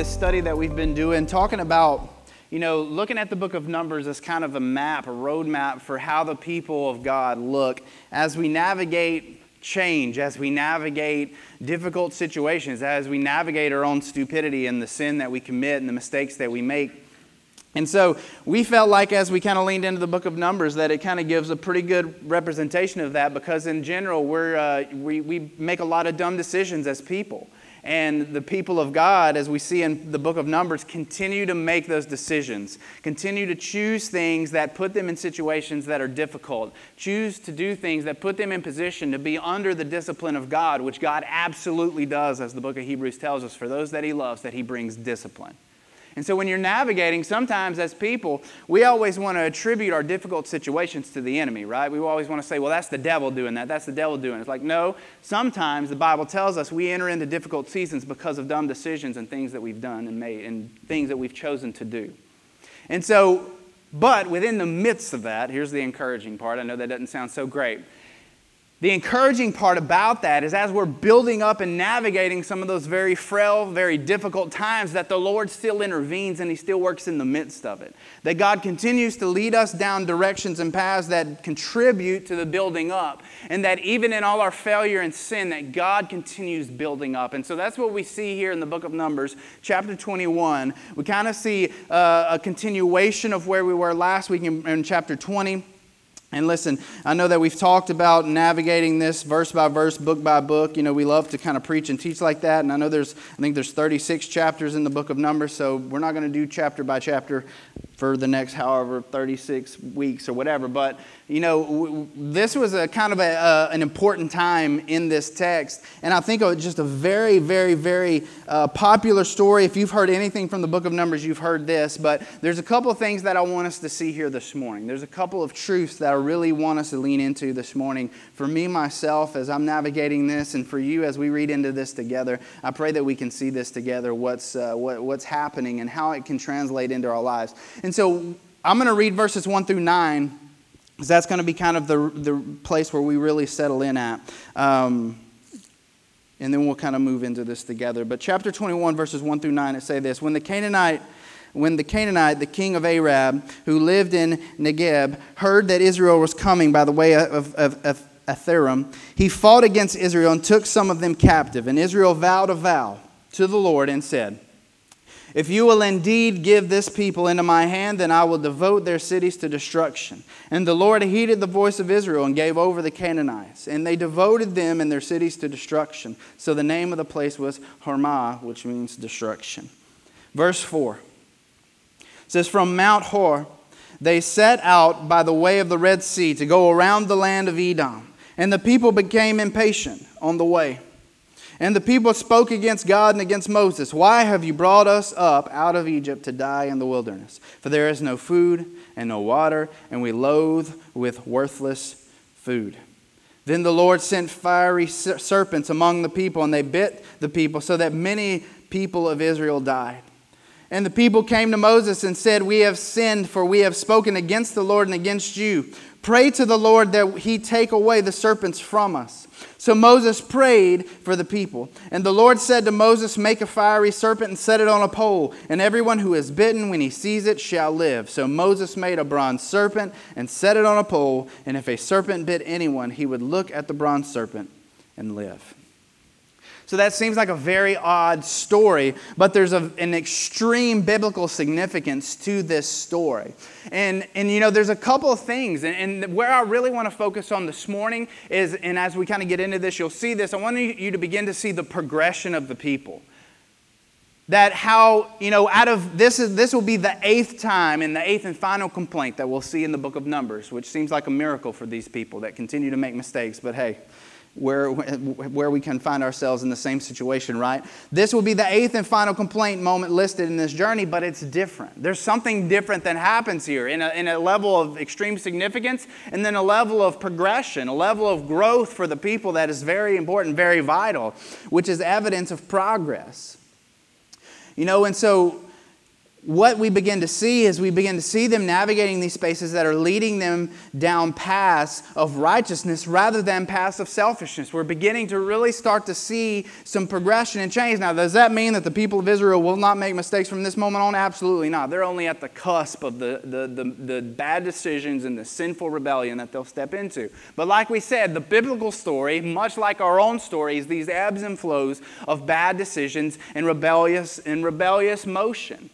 this study that we've been doing, talking about, you know, looking at the book of Numbers as kind of a map, a roadmap for how the people of God look as we navigate change, as we navigate difficult situations, as we navigate our own stupidity and the sin that we commit and the mistakes that we make. And so we felt like as we kind of leaned into the book of Numbers that it kind of gives a pretty good representation of that because in general we're, uh, we, we make a lot of dumb decisions as people. And the people of God, as we see in the book of Numbers, continue to make those decisions, continue to choose things that put them in situations that are difficult, choose to do things that put them in position to be under the discipline of God, which God absolutely does, as the book of Hebrews tells us, for those that He loves, that He brings discipline. And so when you're navigating, sometimes as people, we always want to attribute our difficult situations to the enemy, right? We always want to say, well, that's the devil doing that. That's the devil doing it. It's like, no, sometimes the Bible tells us we enter into difficult seasons because of dumb decisions and things that we've done and made and things that we've chosen to do. And so, but within the midst of that, here's the encouraging part. I know that doesn't sound so great. The encouraging part about that is as we're building up and navigating some of those very frail, very difficult times, that the Lord still intervenes and He still works in the midst of it. That God continues to lead us down directions and paths that contribute to the building up. And that even in all our failure and sin, that God continues building up. And so that's what we see here in the book of Numbers, chapter 21. We kind of see uh, a continuation of where we were last week in, in chapter 20. And listen, I know that we've talked about navigating this verse by verse, book by book. You know, we love to kind of preach and teach like that. And I know there's, I think there's 36 chapters in the book of Numbers, so we're not going to do chapter by chapter for the next however 36 weeks or whatever. But, you know, this was a kind of a, an important time in this text. And I think just a very, very, very uh, popular story. If you've heard anything from the book of Numbers, you've heard this. But there's a couple of things that I want us to see here this morning. There's a couple of truths that I really want us to lean into this morning. For me, myself, as I'm navigating this, and for you as we read into this together, I pray that we can see this together, what's, uh, what, what's happening and how it can translate into our lives. And so I'm going to read verses 1 through 9, because that's going to be kind of the, the place where we really settle in at. Um, and then we'll kind of move into this together. But chapter 21, verses 1 through 9, it say this When the Canaanite when the Canaanite, the king of Arad, who lived in Negeb, heard that Israel was coming by the way of, of, of he fought against Israel and took some of them captive. And Israel vowed a vow to the Lord and said, if you will indeed give this people into my hand, then I will devote their cities to destruction. And the Lord heeded the voice of Israel and gave over the Canaanites. And they devoted them and their cities to destruction. So the name of the place was Hormah, which means destruction. Verse 4 says, From Mount Hor they set out by the way of the Red Sea to go around the land of Edom. And the people became impatient on the way. And the people spoke against God and against Moses. Why have you brought us up out of Egypt to die in the wilderness? For there is no food and no water, and we loathe with worthless food. Then the Lord sent fiery serpents among the people, and they bit the people, so that many people of Israel died. And the people came to Moses and said, We have sinned, for we have spoken against the Lord and against you. Pray to the Lord that he take away the serpents from us. So Moses prayed for the people. And the Lord said to Moses, Make a fiery serpent and set it on a pole, and everyone who is bitten when he sees it shall live. So Moses made a bronze serpent and set it on a pole, and if a serpent bit anyone, he would look at the bronze serpent and live. So that seems like a very odd story, but there's a, an extreme biblical significance to this story. And, and you know, there's a couple of things, and, and where I really want to focus on this morning is, and as we kind of get into this, you'll see this, I want you to begin to see the progression of the people that how you know out of this is this will be the eighth time and the eighth and final complaint that we'll see in the book of numbers which seems like a miracle for these people that continue to make mistakes but hey where, where we can find ourselves in the same situation, right? This will be the eighth and final complaint moment listed in this journey, but it's different. There's something different that happens here in a, in a level of extreme significance and then a level of progression, a level of growth for the people that is very important, very vital, which is evidence of progress. You know, and so what we begin to see is we begin to see them navigating these spaces that are leading them down paths of righteousness rather than paths of selfishness. We're beginning to really start to see some progression and change. Now, does that mean that the people of Israel will not make mistakes from this moment on? Absolutely not. They're only at the cusp of the, the, the, the bad decisions and the sinful rebellion that they'll step into. But like we said, the biblical story, much like our own story, is these ebbs and flows of bad decisions and rebellious and rebellious motion.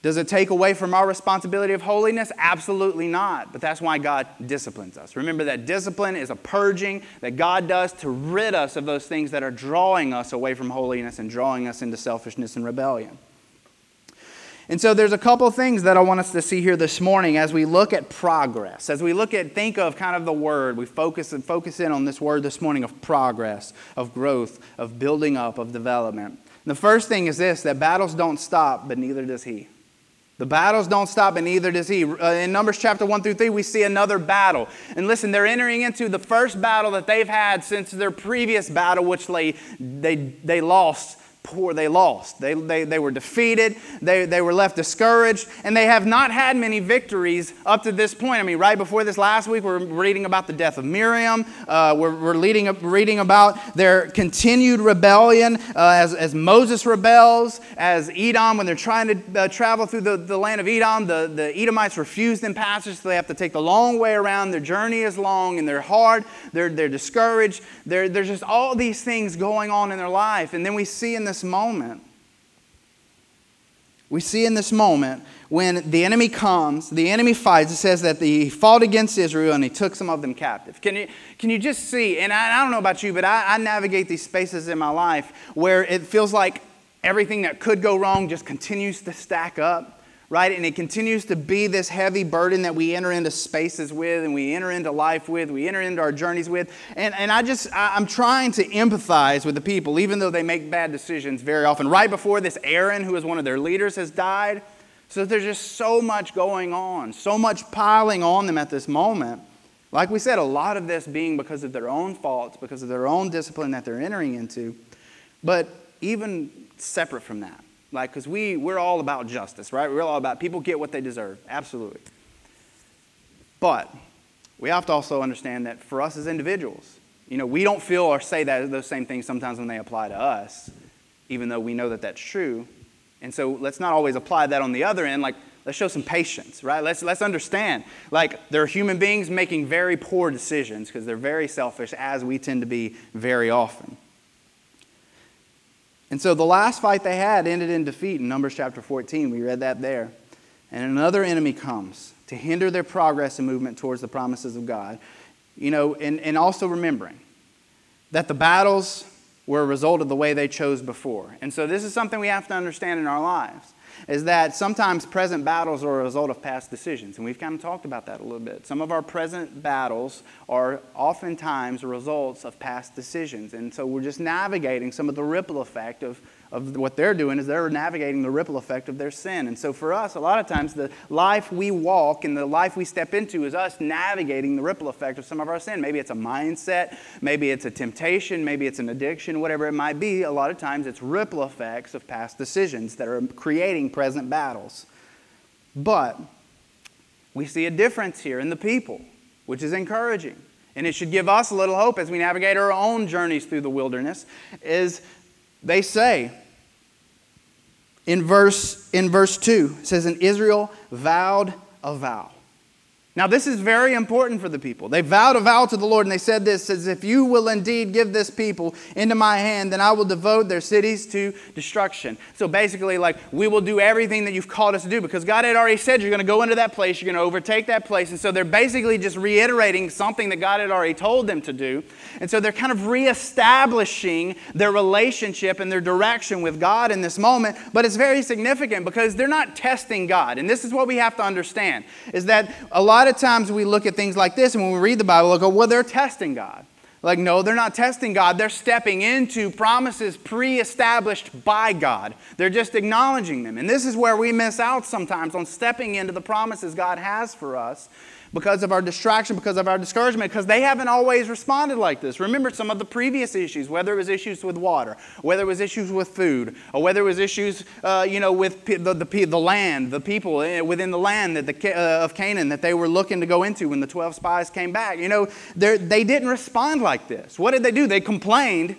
Does it take away from our responsibility of holiness? Absolutely not. But that's why God disciplines us. Remember that discipline is a purging that God does to rid us of those things that are drawing us away from holiness and drawing us into selfishness and rebellion. And so there's a couple things that I want us to see here this morning as we look at progress. As we look at think of kind of the word, we focus and focus in on this word this morning of progress, of growth, of building up, of development. And the first thing is this that battles don't stop, but neither does he. The battles don't stop, and neither does he. Uh, in Numbers chapter 1 through 3, we see another battle. And listen, they're entering into the first battle that they've had since their previous battle, which they, they, they lost poor. They lost. They, they, they were defeated. They, they were left discouraged. And they have not had many victories up to this point. I mean, right before this last week, we're reading about the death of Miriam. Uh, we're we're leading, reading about their continued rebellion uh, as, as Moses rebels, as Edom, when they're trying to uh, travel through the, the land of Edom, the, the Edomites refuse them passage, so they have to take the long way around. Their journey is long and they're hard. They're, they're discouraged. They're, there's just all these things going on in their life. And then we see in this moment, we see in this moment when the enemy comes, the enemy fights, it says that he fought against Israel and he took some of them captive. Can you, can you just see, and I, I don't know about you, but I, I navigate these spaces in my life where it feels like everything that could go wrong just continues to stack up right? And it continues to be this heavy burden that we enter into spaces with and we enter into life with, we enter into our journeys with. And, and I just, I, I'm trying to empathize with the people, even though they make bad decisions very often. Right before this, Aaron, who is one of their leaders, has died. So there's just so much going on, so much piling on them at this moment. Like we said, a lot of this being because of their own faults, because of their own discipline that they're entering into. But even separate from that, like, because we, we're all about justice, right? We're all about people get what they deserve. Absolutely. But we have to also understand that for us as individuals, you know, we don't feel or say that those same things sometimes when they apply to us, even though we know that that's true. And so let's not always apply that on the other end. Like, let's show some patience, right? Let's, let's understand. Like, they're human beings making very poor decisions because they're very selfish, as we tend to be very often. And so the last fight they had ended in defeat in Numbers chapter 14. We read that there. And another enemy comes to hinder their progress and movement towards the promises of God. You know, and, and also remembering that the battles were a result of the way they chose before. And so this is something we have to understand in our lives is that sometimes present battles are a result of past decisions. And we've kind of talked about that a little bit. Some of our present battles are oftentimes results of past decisions. And so we're just navigating some of the ripple effect of of what they're doing is they're navigating the ripple effect of their sin. And so for us, a lot of times the life we walk and the life we step into is us navigating the ripple effect of some of our sin. Maybe it's a mindset, maybe it's a temptation, maybe it's an addiction, whatever it might be. A lot of times it's ripple effects of past decisions that are creating present battles. But we see a difference here in the people, which is encouraging. And it should give us a little hope as we navigate our own journeys through the wilderness is they say in verse, in verse 2, it says, And Israel vowed a vow. Now, this is very important for the people. They vowed a vow to the Lord, and they said this as if you will indeed give this people into my hand, then I will devote their cities to destruction. So basically, like, we will do everything that you've called us to do because God had already said you're going to go into that place, you're going to overtake that place. And so they're basically just reiterating something that God had already told them to do. And so they're kind of reestablishing their relationship and their direction with God in this moment. But it's very significant because they're not testing God. And this is what we have to understand is that a lot of times we look at things like this and when we read the Bible, we go, well, they're testing God. Like, no, they're not testing God. They're stepping into promises pre established by God. They're just acknowledging them. And this is where we miss out sometimes on stepping into the promises God has for us because of our distraction, because of our discouragement, because they haven't always responded like this. Remember some of the previous issues, whether it was issues with water, whether it was issues with food, or whether it was issues, uh, you know, with the, the, the, land, the people eh, within the land that the, uh, of Canaan that they were looking to go into when the 12 spies came back. You know, they didn't respond like this. What did they do? They complained,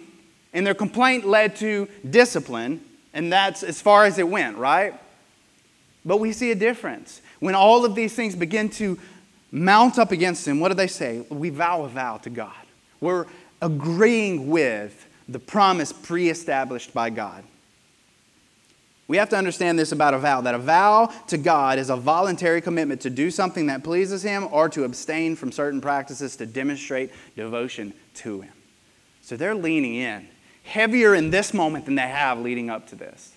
and their complaint led to discipline, and that's as far as it went, right? But we see a difference. When all of these things begin to mount up against him, what do they say? We vow a vow to God. We're agreeing with the promise pre established by God. We have to understand this about a vow that a vow to God is a voluntary commitment to do something that pleases Him or to abstain from certain practices to demonstrate devotion to Him. So they're leaning in heavier in this moment than they have leading up to this.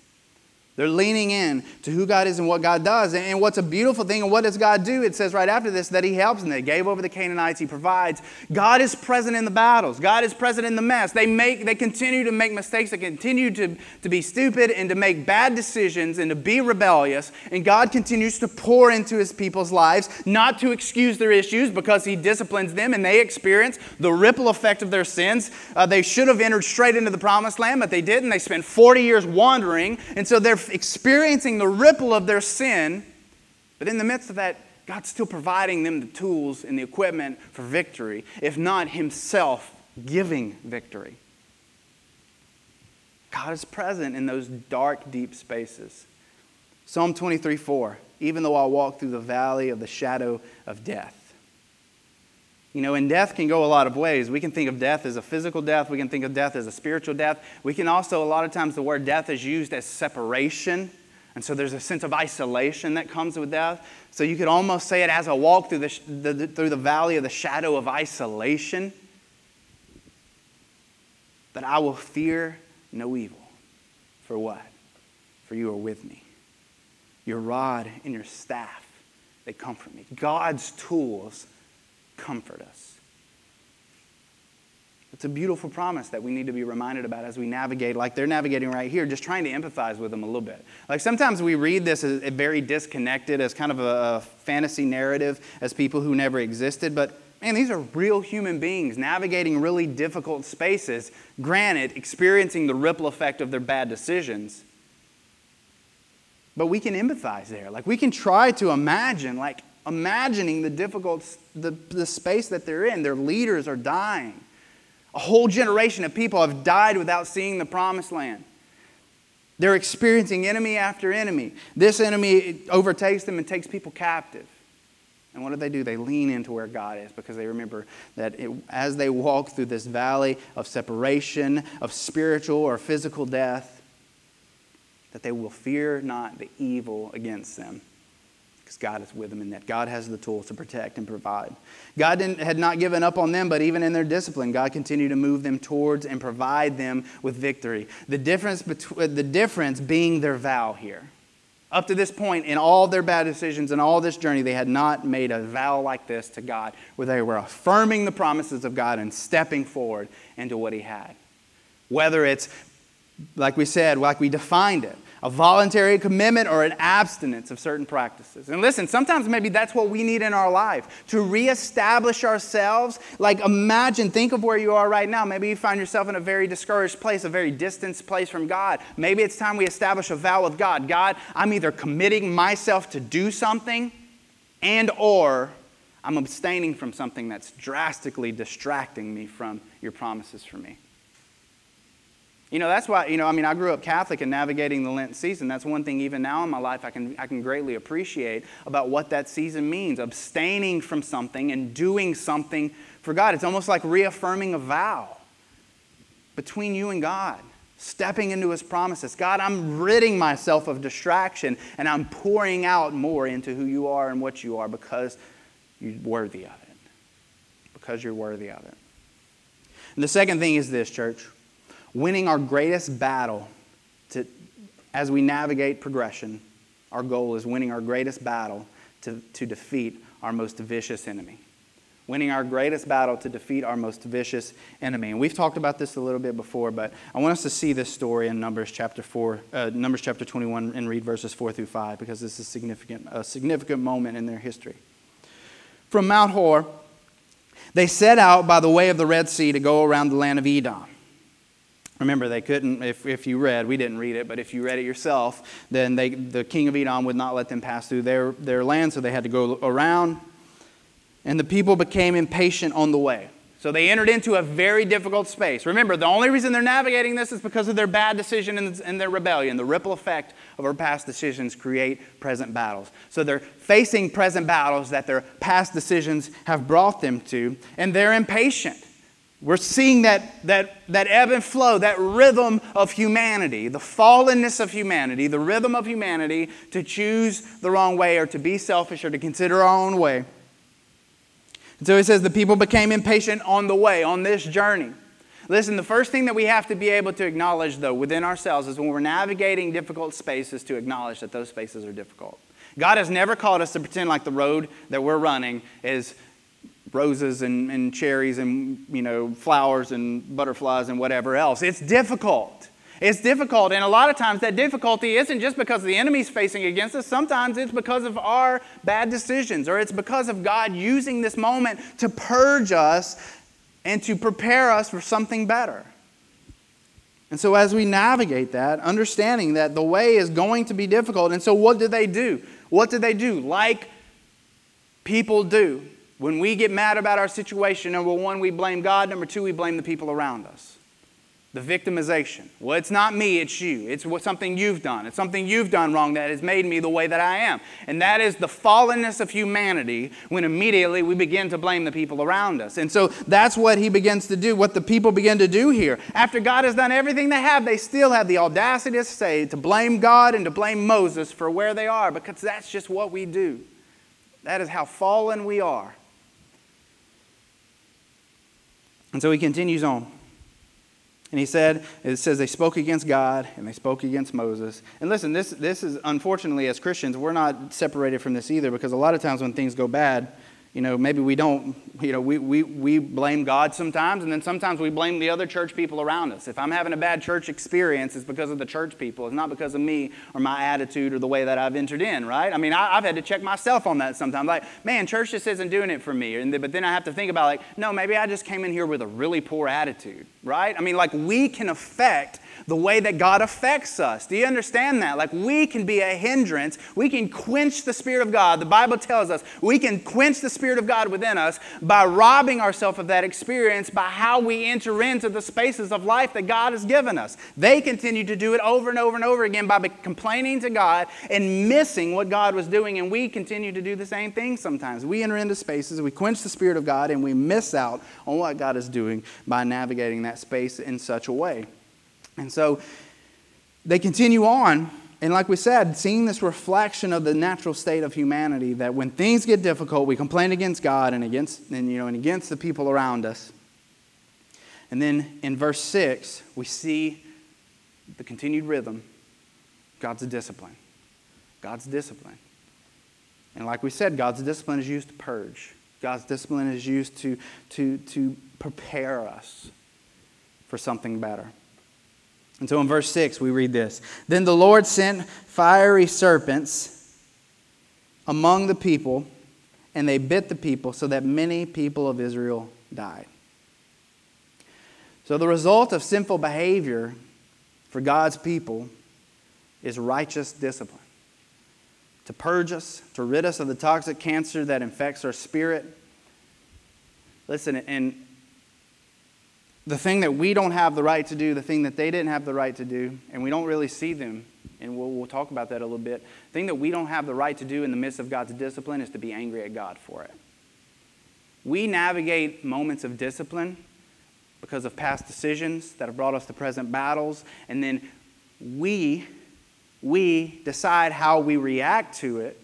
They're leaning in to who God is and what God does. And what's a beautiful thing, and what does God do? It says right after this that He helps and they gave over the Canaanites, He provides. God is present in the battles, God is present in the mess. They make they continue to make mistakes, they continue to, to be stupid and to make bad decisions and to be rebellious. And God continues to pour into His people's lives, not to excuse their issues because He disciplines them and they experience the ripple effect of their sins. Uh, they should have entered straight into the promised land, but they didn't. They spent 40 years wandering, and so they're experiencing the ripple of their sin, but in the midst of that, God's still providing them the tools and the equipment for victory, if not Himself giving victory. God is present in those dark, deep spaces. Psalm 23 4 Even though I walk through the valley of the shadow of death. You know, and death can go a lot of ways. We can think of death as a physical death. We can think of death as a spiritual death. We can also, a lot of times, the word death is used as separation. And so there's a sense of isolation that comes with death. So you could almost say it as a walk through the, the, through the valley of the shadow of isolation. That I will fear no evil. For what? For you are with me. Your rod and your staff, they comfort me. God's tools comfort us. It's a beautiful promise that we need to be reminded about as we navigate, like they're navigating right here, just trying to empathize with them a little bit. Like sometimes we read this as very disconnected, as kind of a fantasy narrative, as people who never existed, but man, these are real human beings navigating really difficult spaces, granted, experiencing the ripple effect of their bad decisions. But we can empathize there. Like we can try to imagine, like, imagining the difficult the, the space that they're in. Their leaders are dying. A whole generation of people have died without seeing the promised land. They're experiencing enemy after enemy. This enemy overtakes them and takes people captive. And what do they do? They lean into where God is because they remember that it, as they walk through this valley of separation, of spiritual or physical death, that they will fear not the evil against them because God is with them and that God has the tools to protect and provide. God had not given up on them, but even in their discipline, God continued to move them towards and provide them with victory. The difference, between, uh, the difference being their vow here. Up to this point, in all their bad decisions and all this journey, they had not made a vow like this to God, where they were affirming the promises of God and stepping forward into what He had. Whether it's, like we said, like we defined it, a voluntary commitment or an abstinence of certain practices. And listen, sometimes maybe that's what we need in our life to reestablish ourselves. Like, imagine, think of where you are right now. Maybe you find yourself in a very discouraged place, a very distant place from God. Maybe it's time we establish a vow with God. God, I'm either committing myself to do something and or I'm abstaining from something that's drastically distracting me from your promises for me. You know, that's why, you know, I mean, I grew up Catholic and navigating the Lent season. That's one thing, even now in my life, I can, I can greatly appreciate about what that season means abstaining from something and doing something for God. It's almost like reaffirming a vow between you and God, stepping into His promises. God, I'm ridding myself of distraction and I'm pouring out more into who you are and what you are because you're worthy of it. Because you're worthy of it. And the second thing is this, church winning our greatest battle to, as we navigate progression. Our goal is winning our greatest battle to, to defeat our most vicious enemy. Winning our greatest battle to defeat our most vicious enemy. And we've talked about this a little bit before, but I want us to see this story in Numbers chapter 4, uh, Numbers chapter 21, and read verses 4 through 5 because this is significant, a significant moment in their history. from Mount Hor, they set out by the way of the Red Sea to go around the land of Edom. Remember, they couldn't, if, if you read, we didn't read it, but if you read it yourself, then they, the king of Edom would not let them pass through their, their land, so they had to go around. And the people became impatient on the way. So they entered into a very difficult space. Remember, the only reason they're navigating this is because of their bad decision and their rebellion. The ripple effect of our past decisions create present battles. So they're facing present battles that their past decisions have brought them to, and they're impatient. We're seeing that, that, that ebb and flow, that rhythm of humanity, the fallenness of humanity, the rhythm of humanity to choose the wrong way or to be selfish or to consider our own way. And so he says the people became impatient on the way, on this journey. Listen, the first thing that we have to be able to acknowledge, though, within ourselves is when we're navigating difficult spaces to acknowledge that those spaces are difficult. God has never called us to pretend like the road that we're running is roses and, and cherries and you know flowers and butterflies and whatever else. It's difficult. It's difficult, and a lot of times that difficulty isn't just because the enemy's facing against us. Sometimes it's because of our bad decisions, or it's because of God using this moment to purge us and to prepare us for something better. And so, as we navigate that, understanding that the way is going to be difficult, and so what do they do? What do they do? Like people do. When we get mad about our situation, number one, we blame God. Number two, we blame the people around us. The victimization. Well, it's not me, it's you. It's something you've done. It's something you've done wrong that has made me the way that I am. And that is the fallenness of humanity when immediately we begin to blame the people around us. And so that's what he begins to do, what the people begin to do here. After God has done everything they have, they still have the audacity to say, to blame God and to blame Moses for where they are, because that's just what we do. That is how fallen we are. And so he continues on. And he said, it says they spoke against God and they spoke against Moses. And listen, this, this is unfortunately, as Christians, we're not separated from this either because a lot of times when things go bad, you know, maybe we don't, you know, we, we, we blame God sometimes, and then sometimes we blame the other church people around us. If I'm having a bad church experience, it's because of the church people. It's not because of me or my attitude or the way that I've entered in, right? I mean, I, have had to check myself on that sometimes. Like, man, church just isn't doing it for me. And, but then I have to think about, like, no, maybe I just came in here with a really poor attitude, right? I mean, like, we can affect the way that God affects us. Do you understand that? Like we can be a hindrance. We can quench the Spirit of God. The Bible tells us we can quench the Spirit of God within us by robbing ourselves of that experience by how we enter into the spaces of life that God has given us. They continue to do it over and over and over again by complaining to God and missing what God was doing. And we continue to do the same thing sometimes. We enter into spaces, we quench the Spirit of God, and we miss out on what God is doing by navigating that space in such a way. And so they continue on. And like we said, seeing this reflection of the natural state of humanity, that when things get difficult, we complain against God and against, and, you know, and against the people around us. And then in verse 6, we see the continued rhythm God's discipline. God's discipline. And like we said, God's discipline is used to purge. God's discipline is used to, to, to prepare us for something better. And so in verse 6, we read this Then the Lord sent fiery serpents among the people, and they bit the people, so that many people of Israel died. So the result of sinful behavior for God's people is righteous discipline. To purge us, to rid us of the toxic cancer that infects our spirit. Listen, and the thing that we don't have the right to do, the thing that they didn't have the right to do, and we don't really see them, and we'll, we'll talk about that a little bit. The thing that we don't have the right to do in the midst of God's discipline is to be angry at God for it. We navigate moments of discipline because of past decisions that have brought us to present battles, and then we, we decide how we react to it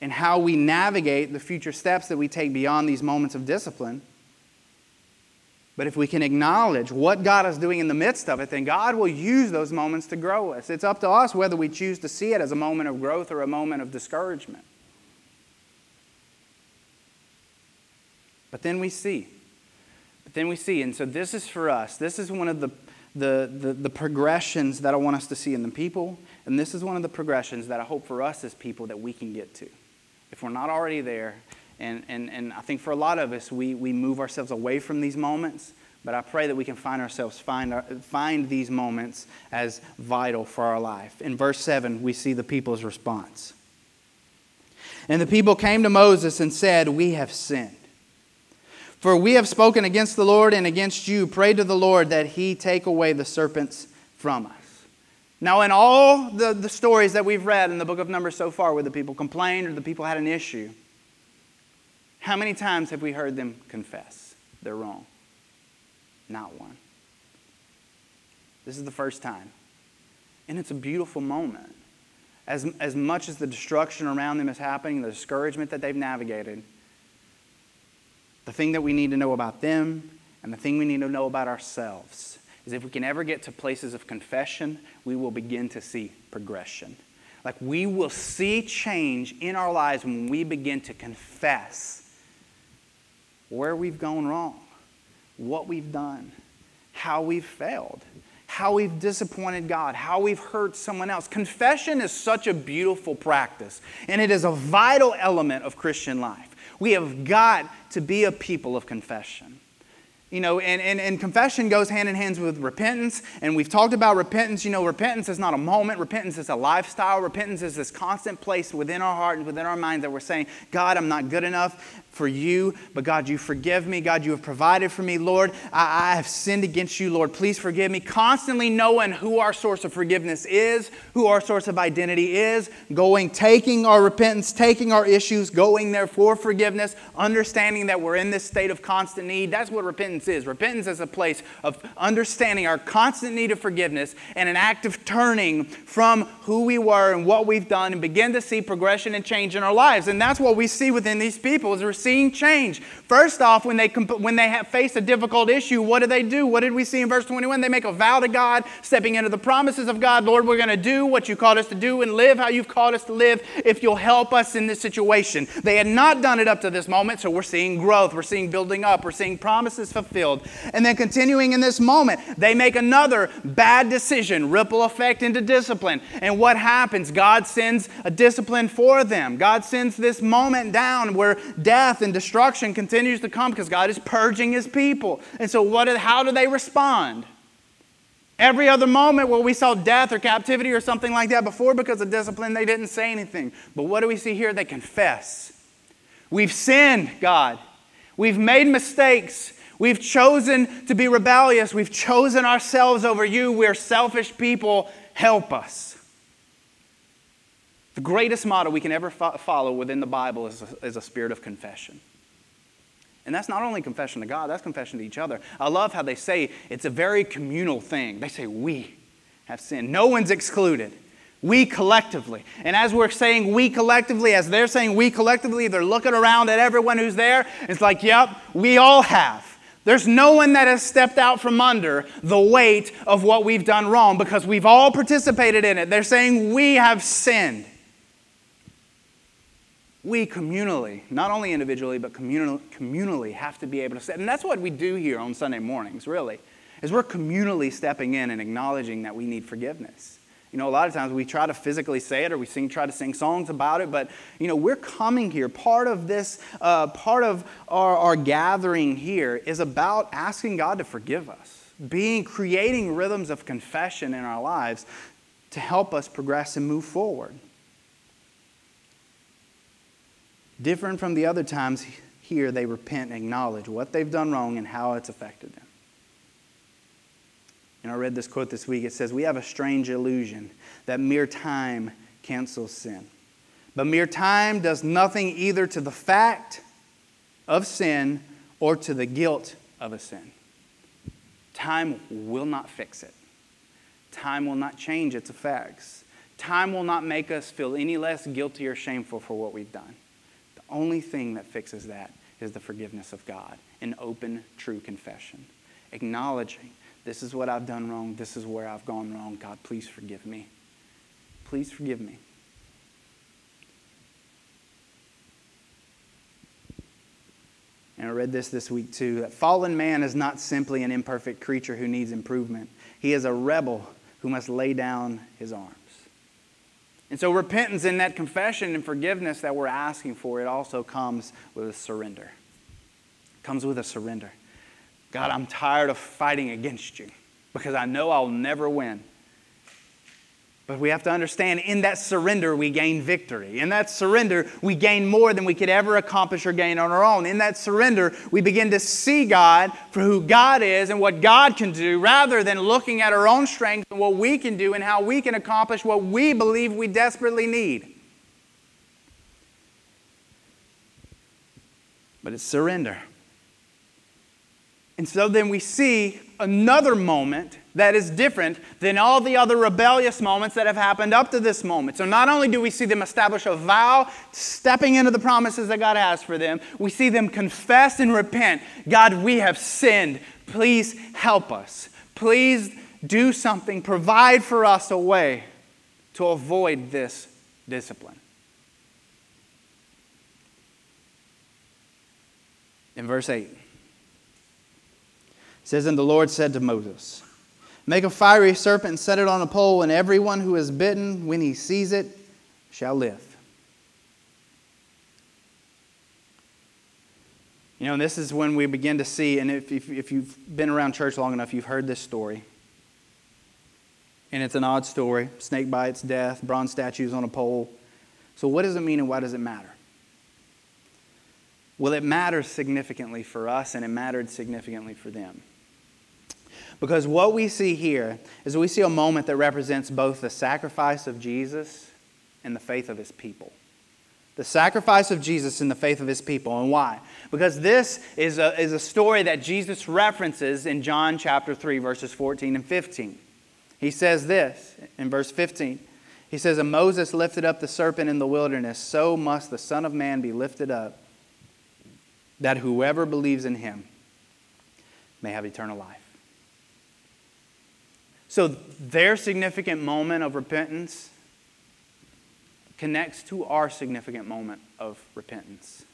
and how we navigate the future steps that we take beyond these moments of discipline. But if we can acknowledge what God is doing in the midst of it, then God will use those moments to grow us. It's up to us whether we choose to see it as a moment of growth or a moment of discouragement. But then we see. But then we see. And so this is for us. This is one of the, the, the, the progressions that I want us to see in the people. And this is one of the progressions that I hope for us as people that we can get to. if we're not already there. And, and, and I think for a lot of us, we, we move ourselves away from these moments. But I pray that we can find ourselves, find, our, find these moments as vital for our life. In verse 7, we see the people's response. And the people came to Moses and said, We have sinned. For we have spoken against the Lord and against you. Pray to the Lord that he take away the serpents from us. Now, in all the, the stories that we've read in the book of Numbers so far, where the people complained or the people had an issue, how many times have we heard them confess they're wrong? Not one. This is the first time. And it's a beautiful moment. As, as much as the destruction around them is happening, the discouragement that they've navigated, the thing that we need to know about them and the thing we need to know about ourselves is if we can ever get to places of confession, we will begin to see progression. Like we will see change in our lives when we begin to confess where we've gone wrong, what we've done, how we've failed, how we've disappointed God, how we've hurt someone else. Confession is such a beautiful practice, and it is a vital element of Christian life. We have got to be a people of confession. You know, and, and, and confession goes hand in hand with repentance. And we've talked about repentance. You know, repentance is not a moment, repentance is a lifestyle. Repentance is this constant place within our heart and within our mind that we're saying, God, I'm not good enough for you, but God, you forgive me. God, you have provided for me. Lord, I, I, have sinned against you. Lord, please forgive me. Constantly knowing who our source of forgiveness is, who our source of identity is, going, taking our repentance, taking our issues, going there for forgiveness, understanding that we're in this state of constant need. That's what repentance is. Repentance is a place of understanding our constant need of forgiveness and an act of turning from who we were and what we've done and begin to see progression and change in our lives. And that's what we see within these people is seeing change. First off, when they, comp- when they have faced a difficult issue, what do they do? What did we see in verse 21? They make a vow to God, stepping into the promises of God. Lord, we're going to do what you called us to do and live how you've called us to live if you'll help us in this situation. They had not done it up to this moment, so we're seeing growth. We're seeing building up. We're seeing promises fulfilled. And then continuing in this moment, they make another bad decision, ripple effect into discipline. And what happens? God sends a discipline for them. God sends this moment down where death death and destruction continues to come because God is purging his people. And so, what, how do they respond? Every other moment where we saw death or captivity or something like that before, because of discipline, they didn't say anything. But what do we see here? They confess. We've sinned, God. We've made mistakes. We've chosen to be rebellious. We've chosen ourselves over you. We're selfish people. Help us. The greatest model we can ever fo- follow within the Bible is a, is a spirit of confession. And that's not only confession to God, that's confession to each other. I love how they say it's a very communal thing. They say, We have sinned. No one's excluded. We collectively. And as we're saying we collectively, as they're saying we collectively, they're looking around at everyone who's there. It's like, Yep, we all have. There's no one that has stepped out from under the weight of what we've done wrong because we've all participated in it. They're saying we have sinned we communally, not only individually, but communal, communally have to be able to step. And that's what we do here on Sunday mornings, really, is we're communally stepping in and acknowledging that we need forgiveness. You know, a lot of times we try to physically say it or we sing, try to sing songs about it, but, you know, we're coming here. Part of this, uh, part of our, our gathering here is about asking God to forgive us, being, creating rhythms of confession in our lives to help us progress and move forward. Different from the other times here, they repent and acknowledge what they've done wrong and how it's affected them. And I read this quote this week. It says, We have a strange illusion that mere time cancels sin. But mere time does nothing either to the fact of sin or to the guilt of a sin. Time will not fix it. Time will not change its effects. Time will not make us feel any less guilty or shameful for what we've done only thing that fixes that is the forgiveness of God, an open, true confession. Acknowledging, this is what I've done wrong, this is where I've gone wrong. God, please forgive me. Please forgive me. And I read this this week too that fallen man is not simply an imperfect creature who needs improvement, he is a rebel who must lay down his arms. And so, repentance in that confession and forgiveness that we're asking for, it also comes with a surrender. It comes with a surrender. God, I'm tired of fighting against you because I know I'll never win. But we have to understand in that surrender, we gain victory. In that surrender, we gain more than we could ever accomplish or gain on our own. In that surrender, we begin to see God for who God is and what God can do rather than looking at our own strength and what we can do and how we can accomplish what we believe we desperately need. But it's surrender. And so then we see another moment that is different than all the other rebellious moments that have happened up to this moment. So not only do we see them establish a vow, stepping into the promises that God has for them, we see them confess and repent God, we have sinned. Please help us. Please do something. Provide for us a way to avoid this discipline. In verse 8, it says, And the Lord said to Moses, Make a fiery serpent and set it on a pole, and everyone who is bitten, when he sees it, shall live. You know, this is when we begin to see, and if, if, if, you've been around church long enough, you've heard this story. And it's an odd story snake bites, death, bronze statues on a pole. So, what does it mean and why does it matter? Well, it matters significantly for us, and it mattered significantly for them. Because what we see here is we see a moment that represents both the sacrifice of Jesus and the faith of his people. The sacrifice of Jesus and the faith of his people. And why? Because this is a, is a story that Jesus references in John chapter 3, verses 14 and 15. He says this in verse 15. He says, And Moses lifted up the serpent in the wilderness, so must the Son of Man be lifted up, that whoever believes in him may have eternal life. So their significant moment of repentance connects to our significant moment of repentance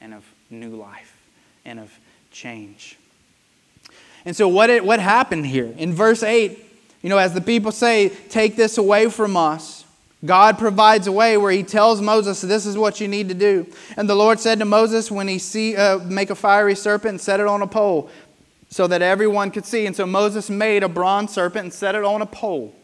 and of new life and of change. And so, what, it, what happened here? In verse 8, you know, as the people say, Take this away from us, God provides a way where He tells Moses, This is what you need to do. And the Lord said to Moses, When He see, uh, make a fiery serpent and set it on a pole, so that everyone could see. And so Moses made a bronze serpent and set it on a pole.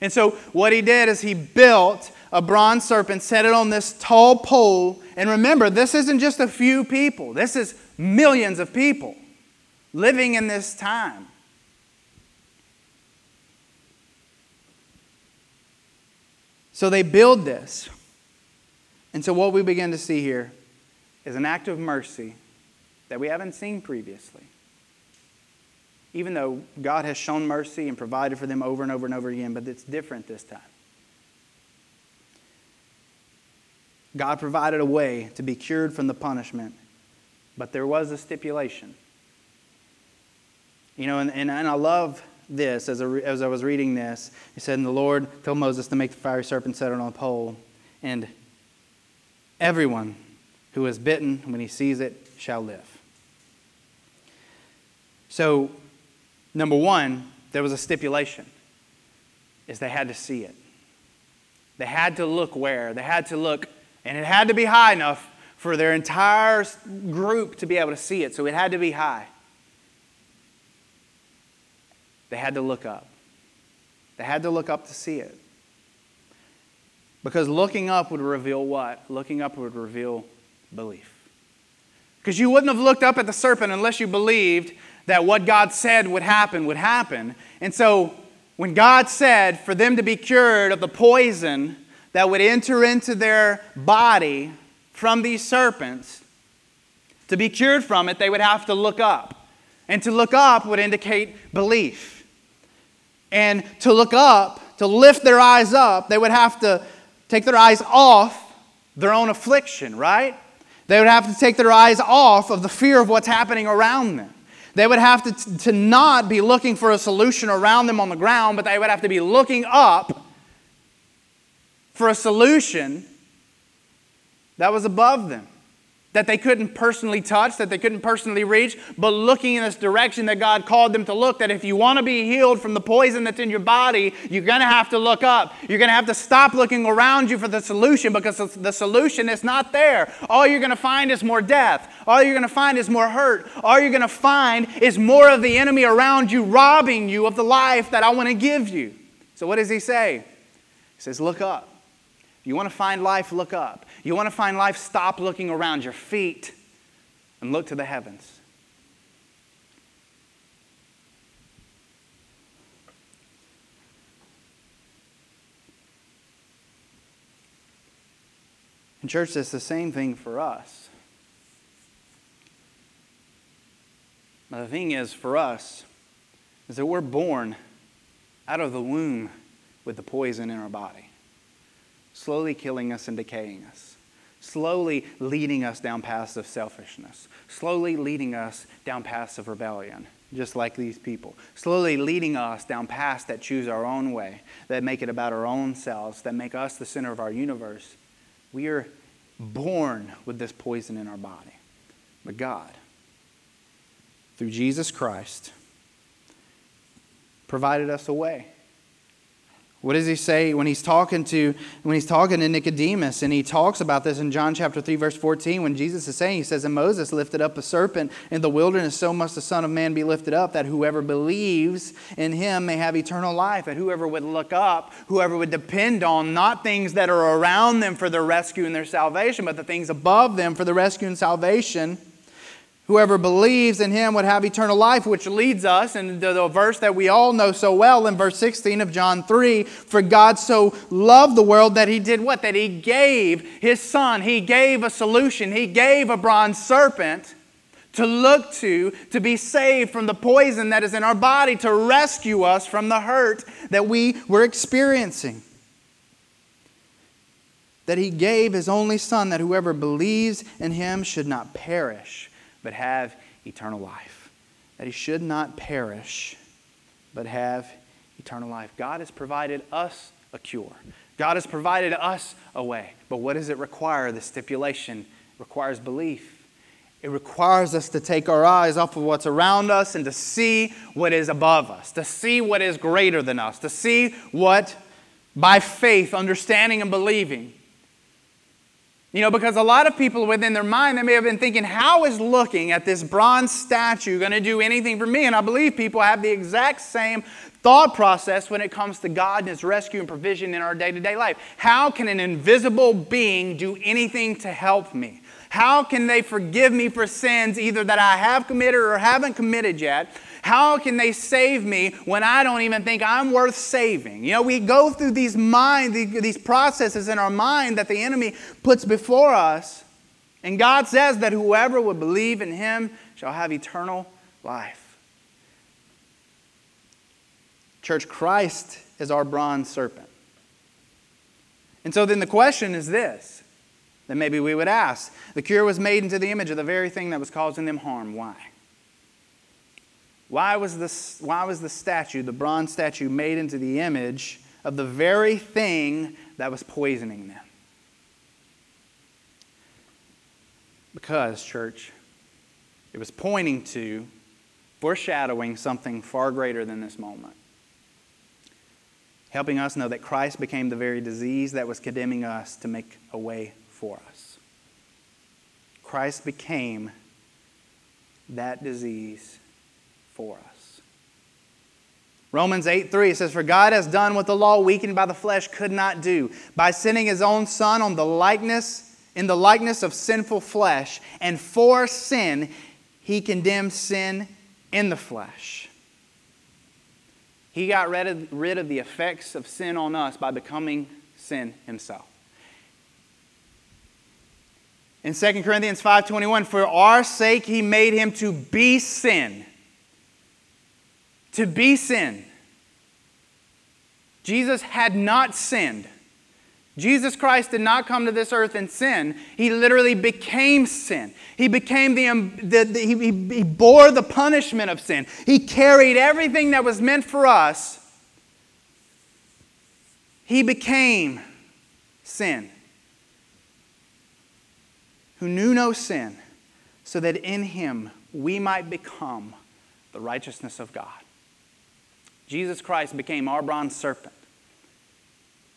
And so what he did is he built a bronze serpent, set it on this tall pole. And remember, this isn't just a few people, this is millions of people living in this time. So they build this. And so what we begin to see here is an act of mercy that we haven't seen previously even though God has shown mercy and provided for them over and over and over again, but it's different this time. God provided a way to be cured from the punishment, but there was a stipulation. You know, and, and, and I love this as, a, as I was reading this. He said, And the Lord told Moses to make the fiery serpent set on a pole, and everyone who is bitten, when he sees it, shall live. So Number one, there was a stipulation, is they had to see it. They had to look where? They had to look, and it had to be high enough for their entire group to be able to see it. So it had to be high. They had to look up. They had to look up to see it. Because looking up would reveal what? Looking up would reveal belief. Because you wouldn't have looked up at the serpent unless you believed that what God said would happen would happen. And so when God said for them to be cured of the poison that would enter into their body from these serpents, to be cured from it, they would have to look up. And to look up would indicate belief. And to look up, to lift their eyes up, they would have to take their eyes off their own affliction, right? They would have to take their eyes off of the fear of what's happening around them. They would have to, to not be looking for a solution around them on the ground, but they would have to be looking up for a solution that was above them. That they couldn't personally touch, that they couldn't personally reach, but looking in this direction that God called them to look. That if you want to be healed from the poison that's in your body, you're going to have to look up. You're going to have to stop looking around you for the solution because the solution is not there. All you're going to find is more death. All you're going to find is more hurt. All you're going to find is more of the enemy around you, robbing you of the life that I want to give you. So, what does he say? He says, Look up. If You want to find life, look up. You want to find life, stop looking around your feet and look to the heavens. And, church, it's the same thing for us. But the thing is, for us, is that we're born out of the womb with the poison in our body slowly killing us and decaying us, slowly leading us down paths of selfishness, slowly leading us down paths of rebellion, just like these people, slowly leading us down paths that choose our own way, that make it about our own selves, that make us the center of our universe. We are born with this poison in our body. But God, through Jesus Christ, provided us a way what does he say when he's talking to when he's talking to Nicodemus? And he talks about this in John chapter 3 verse 14 when Jesus is saying he says and Moses lifted up a serpent in the wilderness so must the son of man be lifted up that whoever believes in him may have eternal life that whoever would look up whoever would depend on not things that are around them for their rescue and their salvation but the things above them for the rescue and salvation Whoever believes in him would have eternal life, which leads us into the verse that we all know so well in verse 16 of John 3 For God so loved the world that he did what? That he gave his son. He gave a solution. He gave a bronze serpent to look to, to be saved from the poison that is in our body, to rescue us from the hurt that we were experiencing. That he gave his only son, that whoever believes in him should not perish but have eternal life. That he should not perish, but have eternal life. God has provided us a cure. God has provided us a way. But what does it require? The stipulation requires belief. It requires us to take our eyes off of what's around us and to see what is above us, to see what is greater than us, to see what, by faith, understanding, and believing, you know, because a lot of people within their mind, they may have been thinking, how is looking at this bronze statue going to do anything for me? And I believe people have the exact same thought process when it comes to God and His rescue and provision in our day to day life. How can an invisible being do anything to help me? How can they forgive me for sins either that I have committed or haven't committed yet? How can they save me when I don't even think I'm worth saving? You know, we go through these mind, these processes in our mind that the enemy puts before us. And God says that whoever would believe in him shall have eternal life. Church, Christ is our bronze serpent. And so then the question is this that maybe we would ask. The cure was made into the image of the very thing that was causing them harm. Why? Why was, this, why was the statue, the bronze statue, made into the image of the very thing that was poisoning them? Because, church, it was pointing to, foreshadowing something far greater than this moment. Helping us know that Christ became the very disease that was condemning us to make a way for us. Christ became that disease for us. Romans 8 3 says, For God has done what the law, weakened by the flesh, could not do, by sending his own Son on the likeness, in the likeness of sinful flesh, and for sin, he condemned sin in the flesh. He got rid of, rid of the effects of sin on us by becoming sin himself. In 2 Corinthians 5:21, for our sake he made him to be sin to be sin. Jesus had not sinned. Jesus Christ did not come to this earth and sin. He literally became sin. He became the, um, the, the he, he bore the punishment of sin. He carried everything that was meant for us. He became sin. who knew no sin, so that in him we might become the righteousness of God. Jesus Christ became our bronze serpent.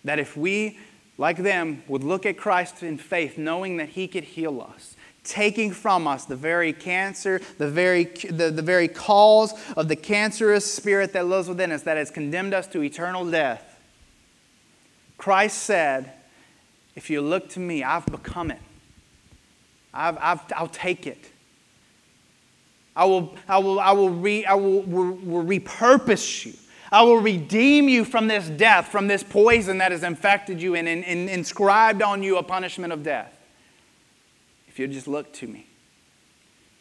That if we, like them, would look at Christ in faith, knowing that he could heal us, taking from us the very cancer, the very, the, the very cause of the cancerous spirit that lives within us, that has condemned us to eternal death. Christ said, If you look to me, I've become it. I've, I've, I'll take it. I will, I will, I will, re, I will, will, will repurpose you. I will redeem you from this death, from this poison that has infected you and, and, and inscribed on you a punishment of death. If you just look to me,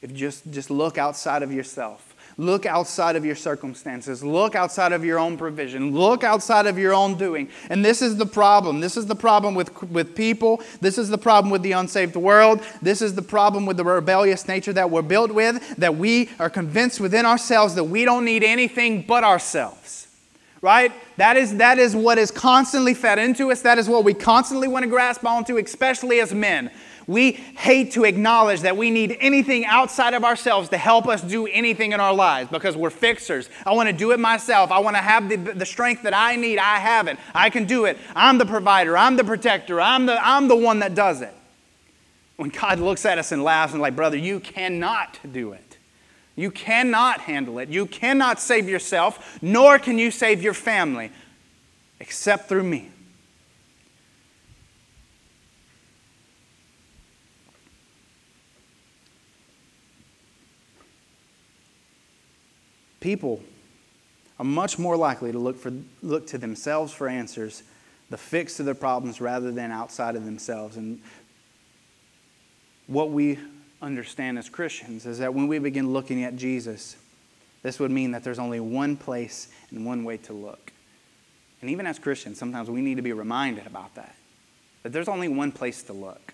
if you just, just look outside of yourself, Look outside of your circumstances. Look outside of your own provision. Look outside of your own doing. And this is the problem. This is the problem with, with people. This is the problem with the unsaved world. This is the problem with the rebellious nature that we're built with, that we are convinced within ourselves that we don't need anything but ourselves. Right? That is, that is what is constantly fed into us. That is what we constantly want to grasp onto, especially as men. We hate to acknowledge that we need anything outside of ourselves to help us do anything in our lives because we're fixers. I want to do it myself. I want to have the, the strength that I need. I have it. I can do it. I'm the provider. I'm the protector. I'm the, I'm the one that does it. When God looks at us and laughs and like, brother, you cannot do it. You cannot handle it. You cannot save yourself, nor can you save your family, except through me. People are much more likely to look, for, look to themselves for answers, the fix to their problems, rather than outside of themselves. And what we understand as Christians is that when we begin looking at Jesus, this would mean that there's only one place and one way to look. And even as Christians, sometimes we need to be reminded about that. That there's only one place to look.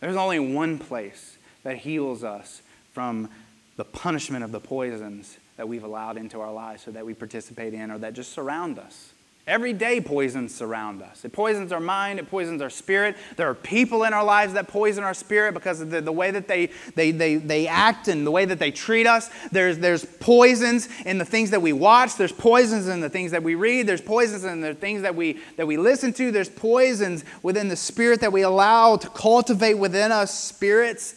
There's only one place that heals us from the punishment of the poisons that we've allowed into our lives or that we participate in or that just surround us. Every day, poisons surround us. It poisons our mind, it poisons our spirit. There are people in our lives that poison our spirit because of the, the way that they, they, they, they act and the way that they treat us. There's, there's poisons in the things that we watch, there's poisons in the things that we read, there's poisons in the things that we, that we listen to, there's poisons within the spirit that we allow to cultivate within us spirits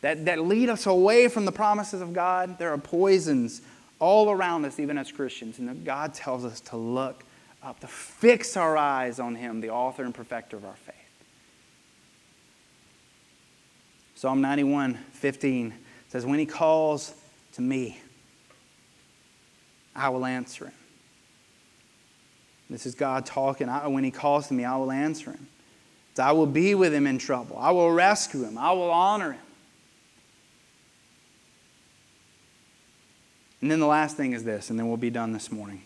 that, that lead us away from the promises of God. There are poisons all around us, even as Christians. And God tells us to look up, to fix our eyes on Him, the author and perfecter of our faith. Psalm 91 15 says, When He calls to me, I will answer Him. This is God talking. I, when He calls to me, I will answer Him. I will be with Him in trouble. I will rescue Him. I will honor Him. And then the last thing is this, and then we'll be done this morning.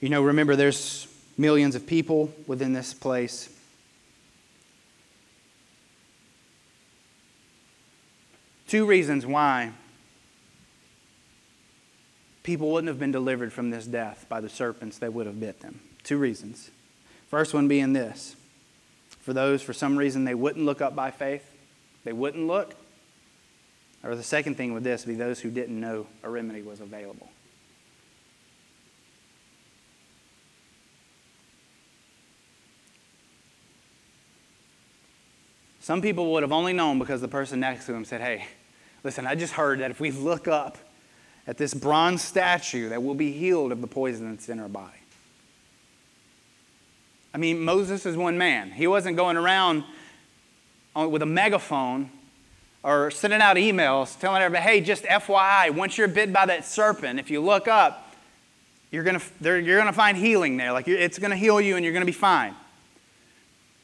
You know, remember, there's millions of people within this place. Two reasons why people wouldn't have been delivered from this death by the serpents that would have bit them. Two reasons. First one being this for those, for some reason, they wouldn't look up by faith they wouldn't look. Or the second thing with this would be those who didn't know a remedy was available. Some people would have only known because the person next to them said, Hey, listen, I just heard that if we look up at this bronze statue, that we'll be healed of the poison that's in our body. I mean, Moses is one man. He wasn't going around with a megaphone or sending out emails telling everybody, hey, just FYI, once you're bit by that serpent, if you look up, you're going you're to find healing there. Like it's going to heal you and you're going to be fine.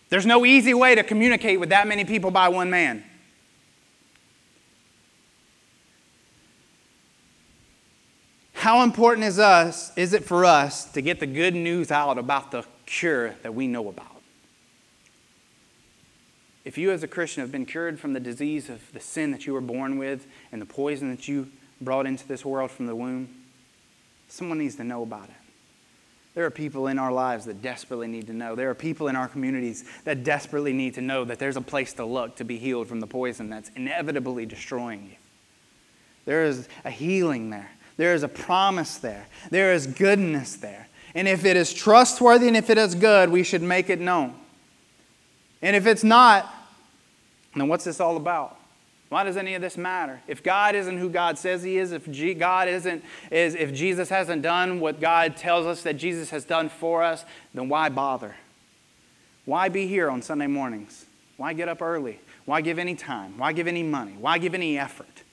There's no easy way to communicate with that many people by one man. How important is us is it for us to get the good news out about the cure that we know about? If you, as a Christian, have been cured from the disease of the sin that you were born with and the poison that you brought into this world from the womb, someone needs to know about it. There are people in our lives that desperately need to know. There are people in our communities that desperately need to know that there's a place to look to be healed from the poison that's inevitably destroying you. There is a healing there. There is a promise there. There is goodness there. And if it is trustworthy and if it is good, we should make it known. And if it's not, then what's this all about? Why does any of this matter? If God isn't who God says He is, if G- God isn't, is, if Jesus hasn't done what God tells us that Jesus has done for us, then why bother? Why be here on Sunday mornings? Why get up early? Why give any time? Why give any money? Why give any effort?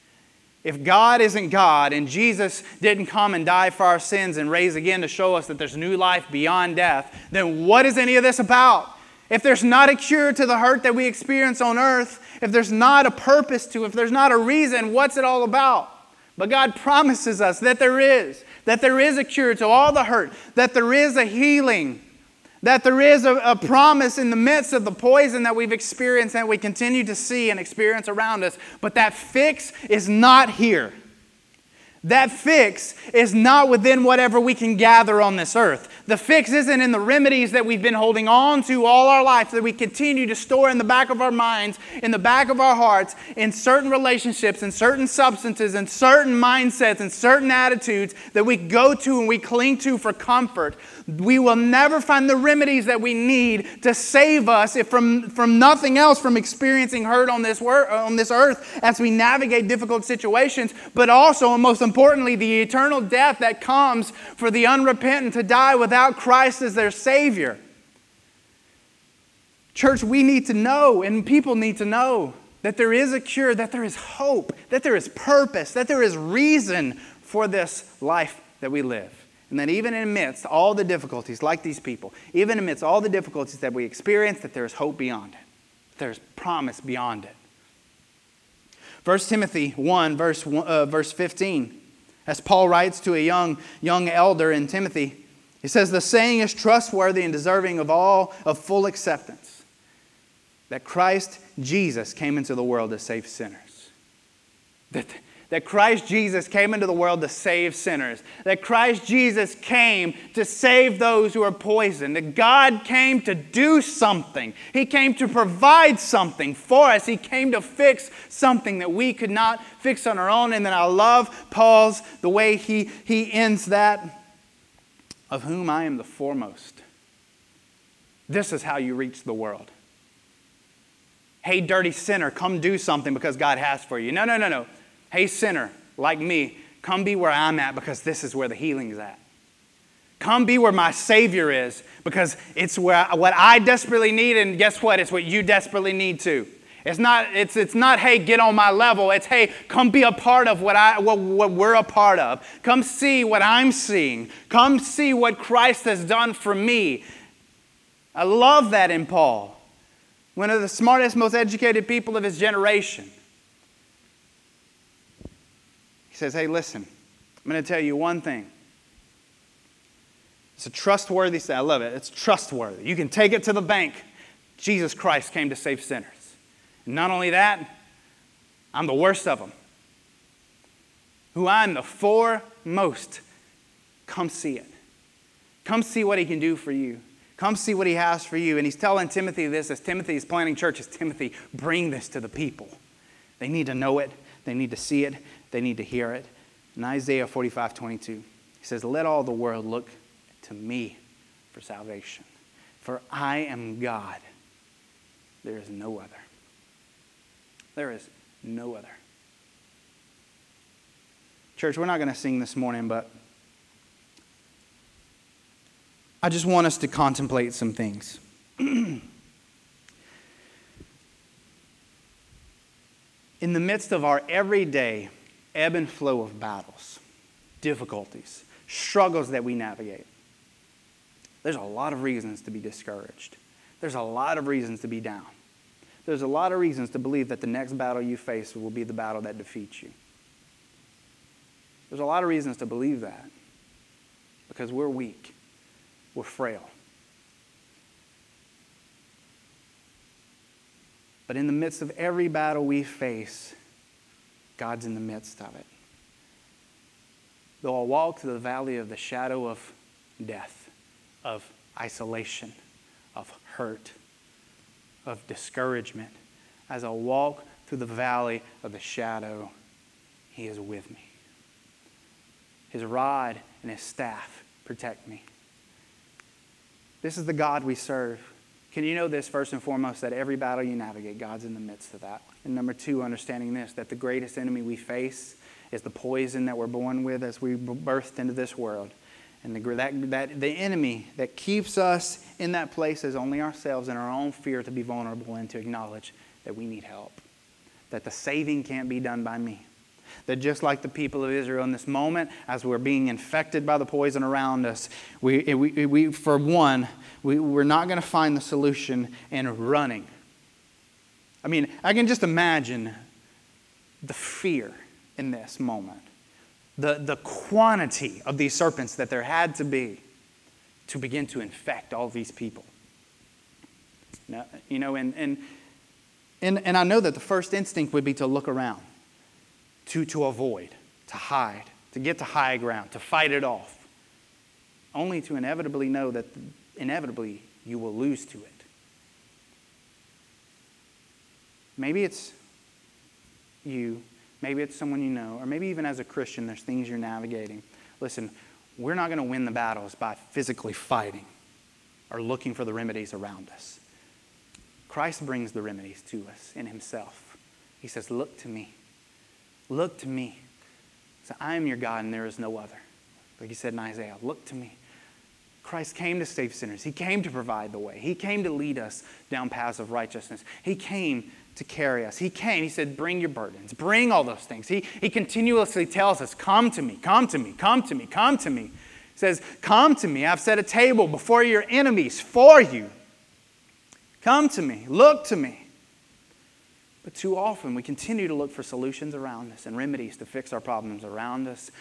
If God isn't God and Jesus didn't come and die for our sins and raise again to show us that there's new life beyond death, then what is any of this about? If there's not a cure to the hurt that we experience on earth, if there's not a purpose to, if there's not a reason, what's it all about? But God promises us that there is, that there is a cure to all the hurt, that there is a healing, that there is a, a, promise in the midst of the poison that we've experienced and we continue to see and experience around us. But that fix is not here. That fix is not within whatever we can gather on this earth. The fix isn't in the remedies that we've been holding on to all our life that we continue to store in the back of our minds, in the back of our hearts, in certain relationships, in certain substances, in certain mindsets, in certain attitudes that we go to and we cling to for comfort. We will never find the remedies that we need to save us if from, from nothing else from experiencing hurt on this, wor- on this earth as we navigate difficult situations, but also, and most importantly, the eternal death that comes for the unrepentant to die without without Christ as their Savior. Church, we need to know, and people need to know, that there is a cure, that there is hope, that there is purpose, that there is reason for this life that we live. And that even amidst all the difficulties, like these people, even amidst all the difficulties that we experience, that there is hope beyond it. There's promise beyond it. 1 Timothy 1, verse, uh, verse 15, as Paul writes to a young, young elder in Timothy, he says, The saying is trustworthy and deserving of all of full acceptance that Christ Jesus came into the world to save sinners. That, that Christ Jesus came into the world to save sinners. That Christ Jesus came to save those who are poisoned. That God came to do something. He came to provide something for us. He came to fix something that we could not fix on our own. And then I love Paul's, the way he, he ends that of whom I am the foremost. This is how you reach the world. Hey, dirty sinner, come do something because God has for you. No, no, no, no. Hey, sinner, like me, come be where I'm at because this is where the healing is at. Come be where my Savior is because it's where what I desperately need, and guess what? It's what you desperately need too. It's not, it's, it's not, hey, get on my level. It's, hey, come be a part of what, I, what, what we're a part of. Come see what I'm seeing. Come see what Christ has done for me. I love that in Paul, one of the smartest, most educated people of his generation. He says, hey, listen, I'm going to tell you one thing. It's a trustworthy. I love it. It's trustworthy. You can take it to the bank. Jesus Christ came to save sinners. Not only that, I'm the worst of them. Who I'm the foremost. Come see it. Come see what he can do for you. Come see what he has for you. And he's telling Timothy this as Timothy is planting churches. Timothy, bring this to the people. They need to know it. They need to see it. They need to hear it. In Isaiah 45 22, he says, Let all the world look to me for salvation. For I am God. There is no other. There is no other. Church, we're not going to sing this morning, but I just want us to contemplate some things. In the midst of our everyday ebb and flow of battles, difficulties, struggles that we navigate, there's a lot of reasons to be discouraged. There's a lot of reasons to be down there's a lot of reasons to believe that the next battle you face will be the battle that defeats you. There's a lot of reasons to believe that because we're weak, we're frail. But in the midst of every battle we face, God's in the midst of it. Though I walk through the valley of the shadow of death, of isolation, of hurt, of discouragement. As I walk through the valley of the shadow, He is with me. His rod and His staff protect me. This is the God we serve. Can you know this, first and foremost, that every battle you navigate, God's in the midst of that? And number two, understanding this, that the greatest enemy we face is the poison that we're born with as we birthed into this world. And the, that, that, the enemy that keeps us in that place is only ourselves and our own fear to be vulnerable and to acknowledge that we need help. That the saving can't be done by me. That just like the people of Israel in this moment, as we're being infected by the poison around us, we, we, we for one, we, we're not going to find the solution in running. I mean, I can just imagine the fear in this moment, the, the quantity of these serpents that there had to be to begin to infect all these people. Now, you know, and, and, and, and I know that the first instinct would be to look around, to, to avoid, to hide, to get to high ground, to fight it off, only to inevitably know that inevitably you will lose to it. Maybe it's you Maybe it's someone you know, or maybe even as a Christian, there's things you're navigating. Listen, we're not going to win the battles by physically fighting or looking for the remedies around us. Christ brings the remedies to us in Himself. He says, Look to me. Look to me. So I am your God and there is no other. Like He said in Isaiah, Look to me. Christ came to save sinners. He came to provide the way. He came to lead us down paths of righteousness. He came to carry us. He came, he said, Bring your burdens, bring all those things. He, he continuously tells us, Come to me, come to me, come to me, come to me. He says, Come to me. I've set a table before your enemies for you. Come to me, look to me. But too often we continue to look for solutions around us and remedies to fix our problems around us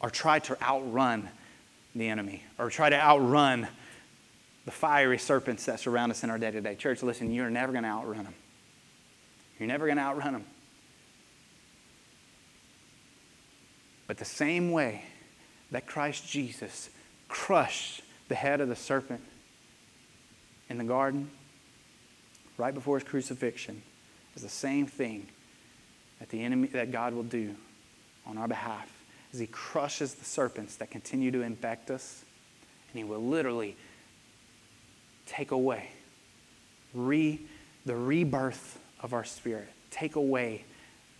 or try to outrun the enemy or try to outrun the fiery serpents that surround us in our day to day. Church, listen, you're never going to outrun them. You're never going to outrun them. But the same way that Christ Jesus crushed the head of the serpent in the garden right before his crucifixion is the same thing that the enemy that God will do on our behalf as he crushes the serpents that continue to infect us and he will literally take away re, the rebirth of our spirit. Take away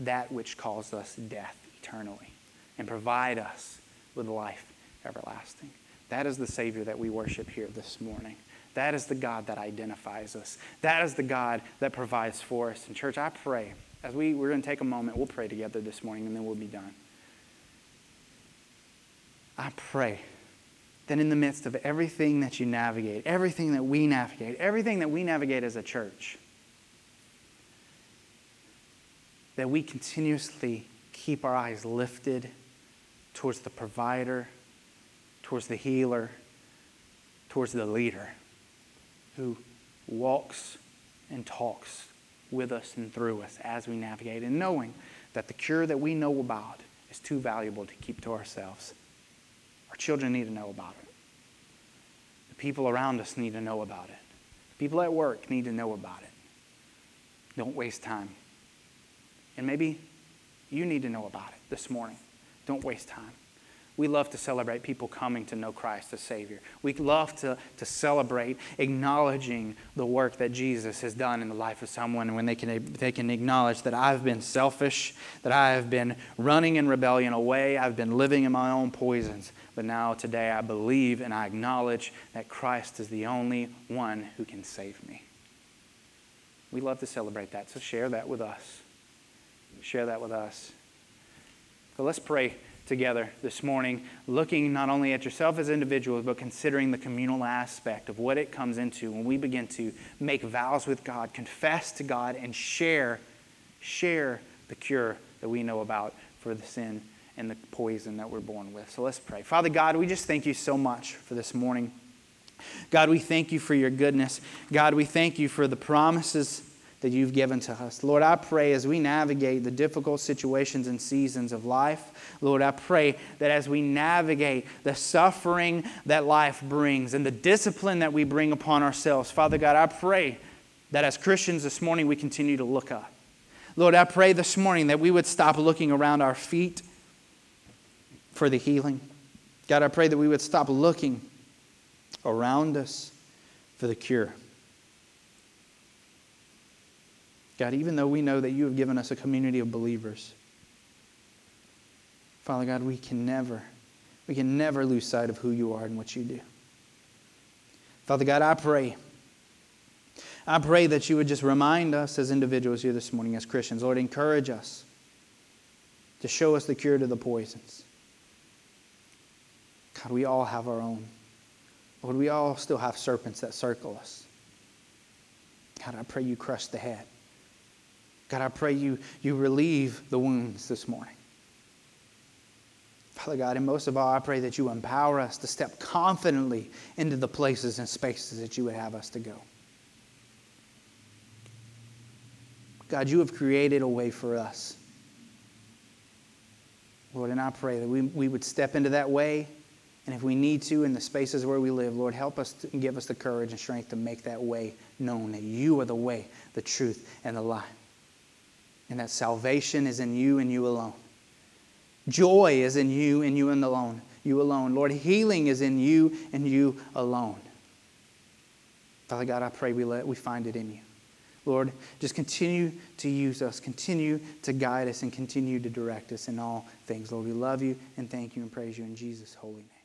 that which caused us death eternally and provide us with life everlasting. That is the Savior that we worship here this morning. That is the God that identifies us. That is the God that provides for us. And, church, I pray, as we, we're going to take a moment, we'll pray together this morning and then we'll be done. I pray that in the midst of everything that you navigate, everything that we navigate, everything that we navigate as a church, that we continuously keep our eyes lifted towards the provider, towards the healer, towards the leader who walks and talks with us and through us as we navigate, and knowing that the cure that we know about is too valuable to keep to ourselves. Our children need to know about it. The people around us need to know about it. People at work need to know about it. Don't waste time. And maybe you need to know about it this morning. Don't waste time. We love to celebrate people coming to know Christ as Savior. We love to, to celebrate acknowledging the work that Jesus has done in the life of someone when they can, they can acknowledge that I've been selfish, that I have been running in rebellion away, I've been living in my own poisons. But now, today, I believe and I acknowledge that Christ is the only one who can save me. We love to celebrate that, so share that with us share that with us. So let's pray together this morning, looking not only at yourself as individuals, but considering the communal aspect of what it comes into when we begin to make vows with God, confess to God, and share, share the cure that we know about for the sin and the poison that we're born with. So let's pray. Father God, we just thank you so much for this morning. God, we thank you for your goodness. God, we thank you for the promises that you've given to us. Lord, I pray as we navigate the difficult situations and seasons of life, Lord, I pray that as we navigate the suffering that life brings and the discipline that we bring upon ourselves, Father God, I pray that as Christians this morning we continue to look up. Lord, I pray this morning that we would stop looking around our feet for the healing. God, I pray that we would stop looking around us for the cure. God, even though we know that you have given us a community of believers, Father God, we can never, we can never lose sight of who you are and what you do. Father God, I pray. I pray that you would just remind us as individuals here this morning, as Christians. Lord, encourage us to show us the cure to the poisons. God, we all have our own. Lord, we all still have serpents that circle us. God, I pray you crush the head. God, I pray you, you relieve the wounds this morning. Father God, and most of all, I pray that you empower us to step confidently into the places and spaces that you would have us to go. God, you have created a way for us. Lord, and I pray that we, we would step into that way. And if we need to, in the spaces where we live, Lord, help us and give us the courage and strength to make that way known that you are the way, the truth, and the life and that salvation is in you and you alone. Joy is in you and you and alone. You alone. Lord, healing is in you and you alone. Father God, I pray we let we find it in you. Lord, just continue to use us, continue to guide us, and continue to direct us in all things. Lord, we love you and thank you and praise you in Jesus' holy name.